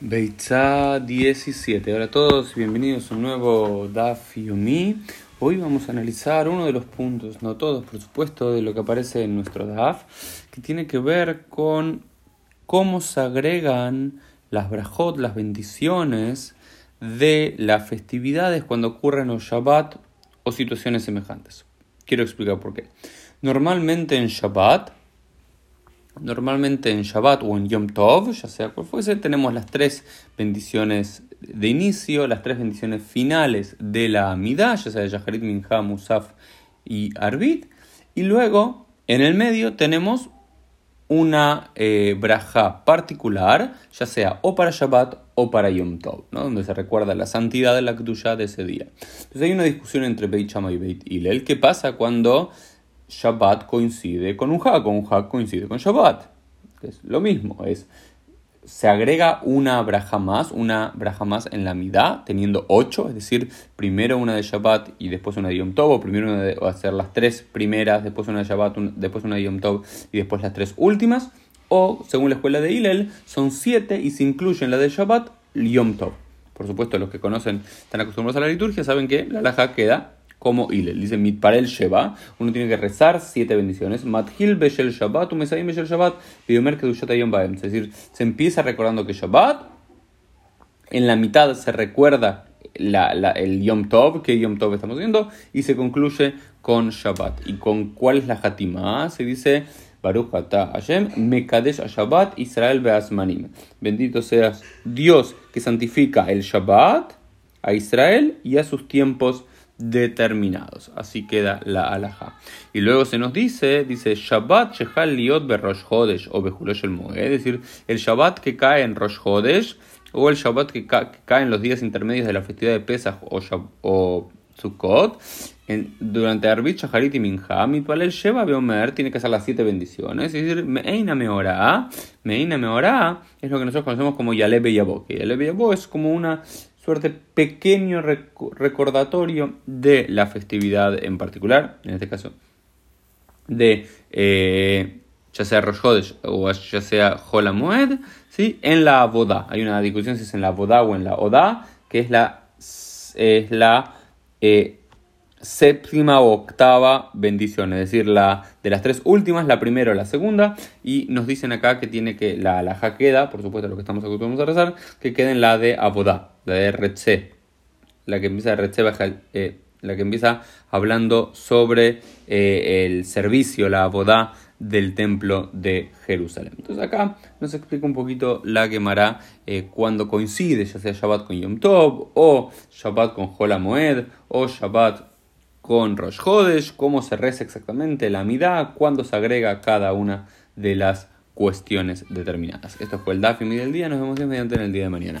Beitza 17. Hola a todos, bienvenidos a un nuevo Daf Yomi. Hoy vamos a analizar uno de los puntos, no todos por supuesto, de lo que aparece en nuestro Daf, que tiene que ver con cómo se agregan las brajot, las bendiciones de las festividades cuando ocurren los Shabbat o situaciones semejantes. Quiero explicar por qué. Normalmente en Shabbat, Normalmente en Shabbat o en Yom Tov, ya sea cual fuese, tenemos las tres bendiciones de inicio, las tres bendiciones finales de la Amidah, ya sea Yaharit, Minha, Musaf y Arbit. Y luego, en el medio, tenemos una eh, braja particular, ya sea o para Shabbat o para Yom Tov, donde se recuerda la santidad de la Kedusha de ese día. Entonces hay una discusión entre Beit Shammai y Beit Hillel. ¿Qué pasa cuando Shabbat coincide con un Hag, un Hag coincide con Shabbat. Es lo mismo, es se agrega una braja más, una braja más en la midá, teniendo ocho, es decir, primero una de Shabbat y después una de Yom Tov, o primero una de, hacer las tres primeras, después una de Shabbat, después una de Yom Tov y después las tres últimas, o según la escuela de Hillel, son siete y se incluyen la de Shabbat, Yom Tov. Por supuesto, los que conocen, están acostumbrados a la liturgia, saben que la laja queda como Hillel. Dice Mitparel Sheba, uno tiene que rezar siete bendiciones. Mathil Beshel Shabbat, Umesayim Beshel Shabbat, Biomer Kedushat Baem. Es decir, se empieza recordando que Shabbat, en la mitad se recuerda la, el Yom Tov, que Yom Tov estamos viendo, y se concluye con Shabbat. ¿Y con cuál es la Hatima? Se dice Baruch Hashem, Mekadesh Shabbat, Israel Beasmanim. Bendito seas Dios que santifica el Shabbat a Israel y a sus tiempos determinados. Así queda la alhaja. Y luego se nos dice, dice Shabbat Shehal Liot Rosh Hodesh o Bejulosh el Moed, es decir, el Shabbat que cae en Rosh Hodesh o el Shabbat que, cae en los días intermedios de la festividad de Pesach o, o Sukkot. durante Arbit, Shaharit y Minha, el Sheba Beomer tiene que hacer las siete bendiciones. Es decir, Meina Meorá, Meina Meorá es lo que nosotros conocemos como Yalebe Yabo. Que Yalebe Yabo es como una suerte pequeño recordatorio de la festividad en particular, en este caso de eh, ya sea Rosh o ya sea Holamoed, ¿sí? en la Boda. Hay una discusión si es en la Boda o en la Oda, que es la, es la eh, séptima o octava bendición, es decir, la de las tres últimas, la primera o la segunda, y nos dicen acá que tiene que la la queda, por supuesto lo que estamos acostumbrados a rezar, que quede en la de Abodá, la de Retze, la que empieza de eh, la que empieza hablando sobre eh, el servicio, la Abodá del templo de Jerusalén. Entonces acá nos explica un poquito la Gemara eh, cuando coincide, ya sea Shabbat con Yom Tov, o Shabbat con Hola Moed, o Shabbat con Rosh Hodesh, cómo se reza exactamente la midá, cuándo se agrega cada una de las cuestiones determinadas. Esto fue el DAFI del día, nos vemos mediante en el día de mañana.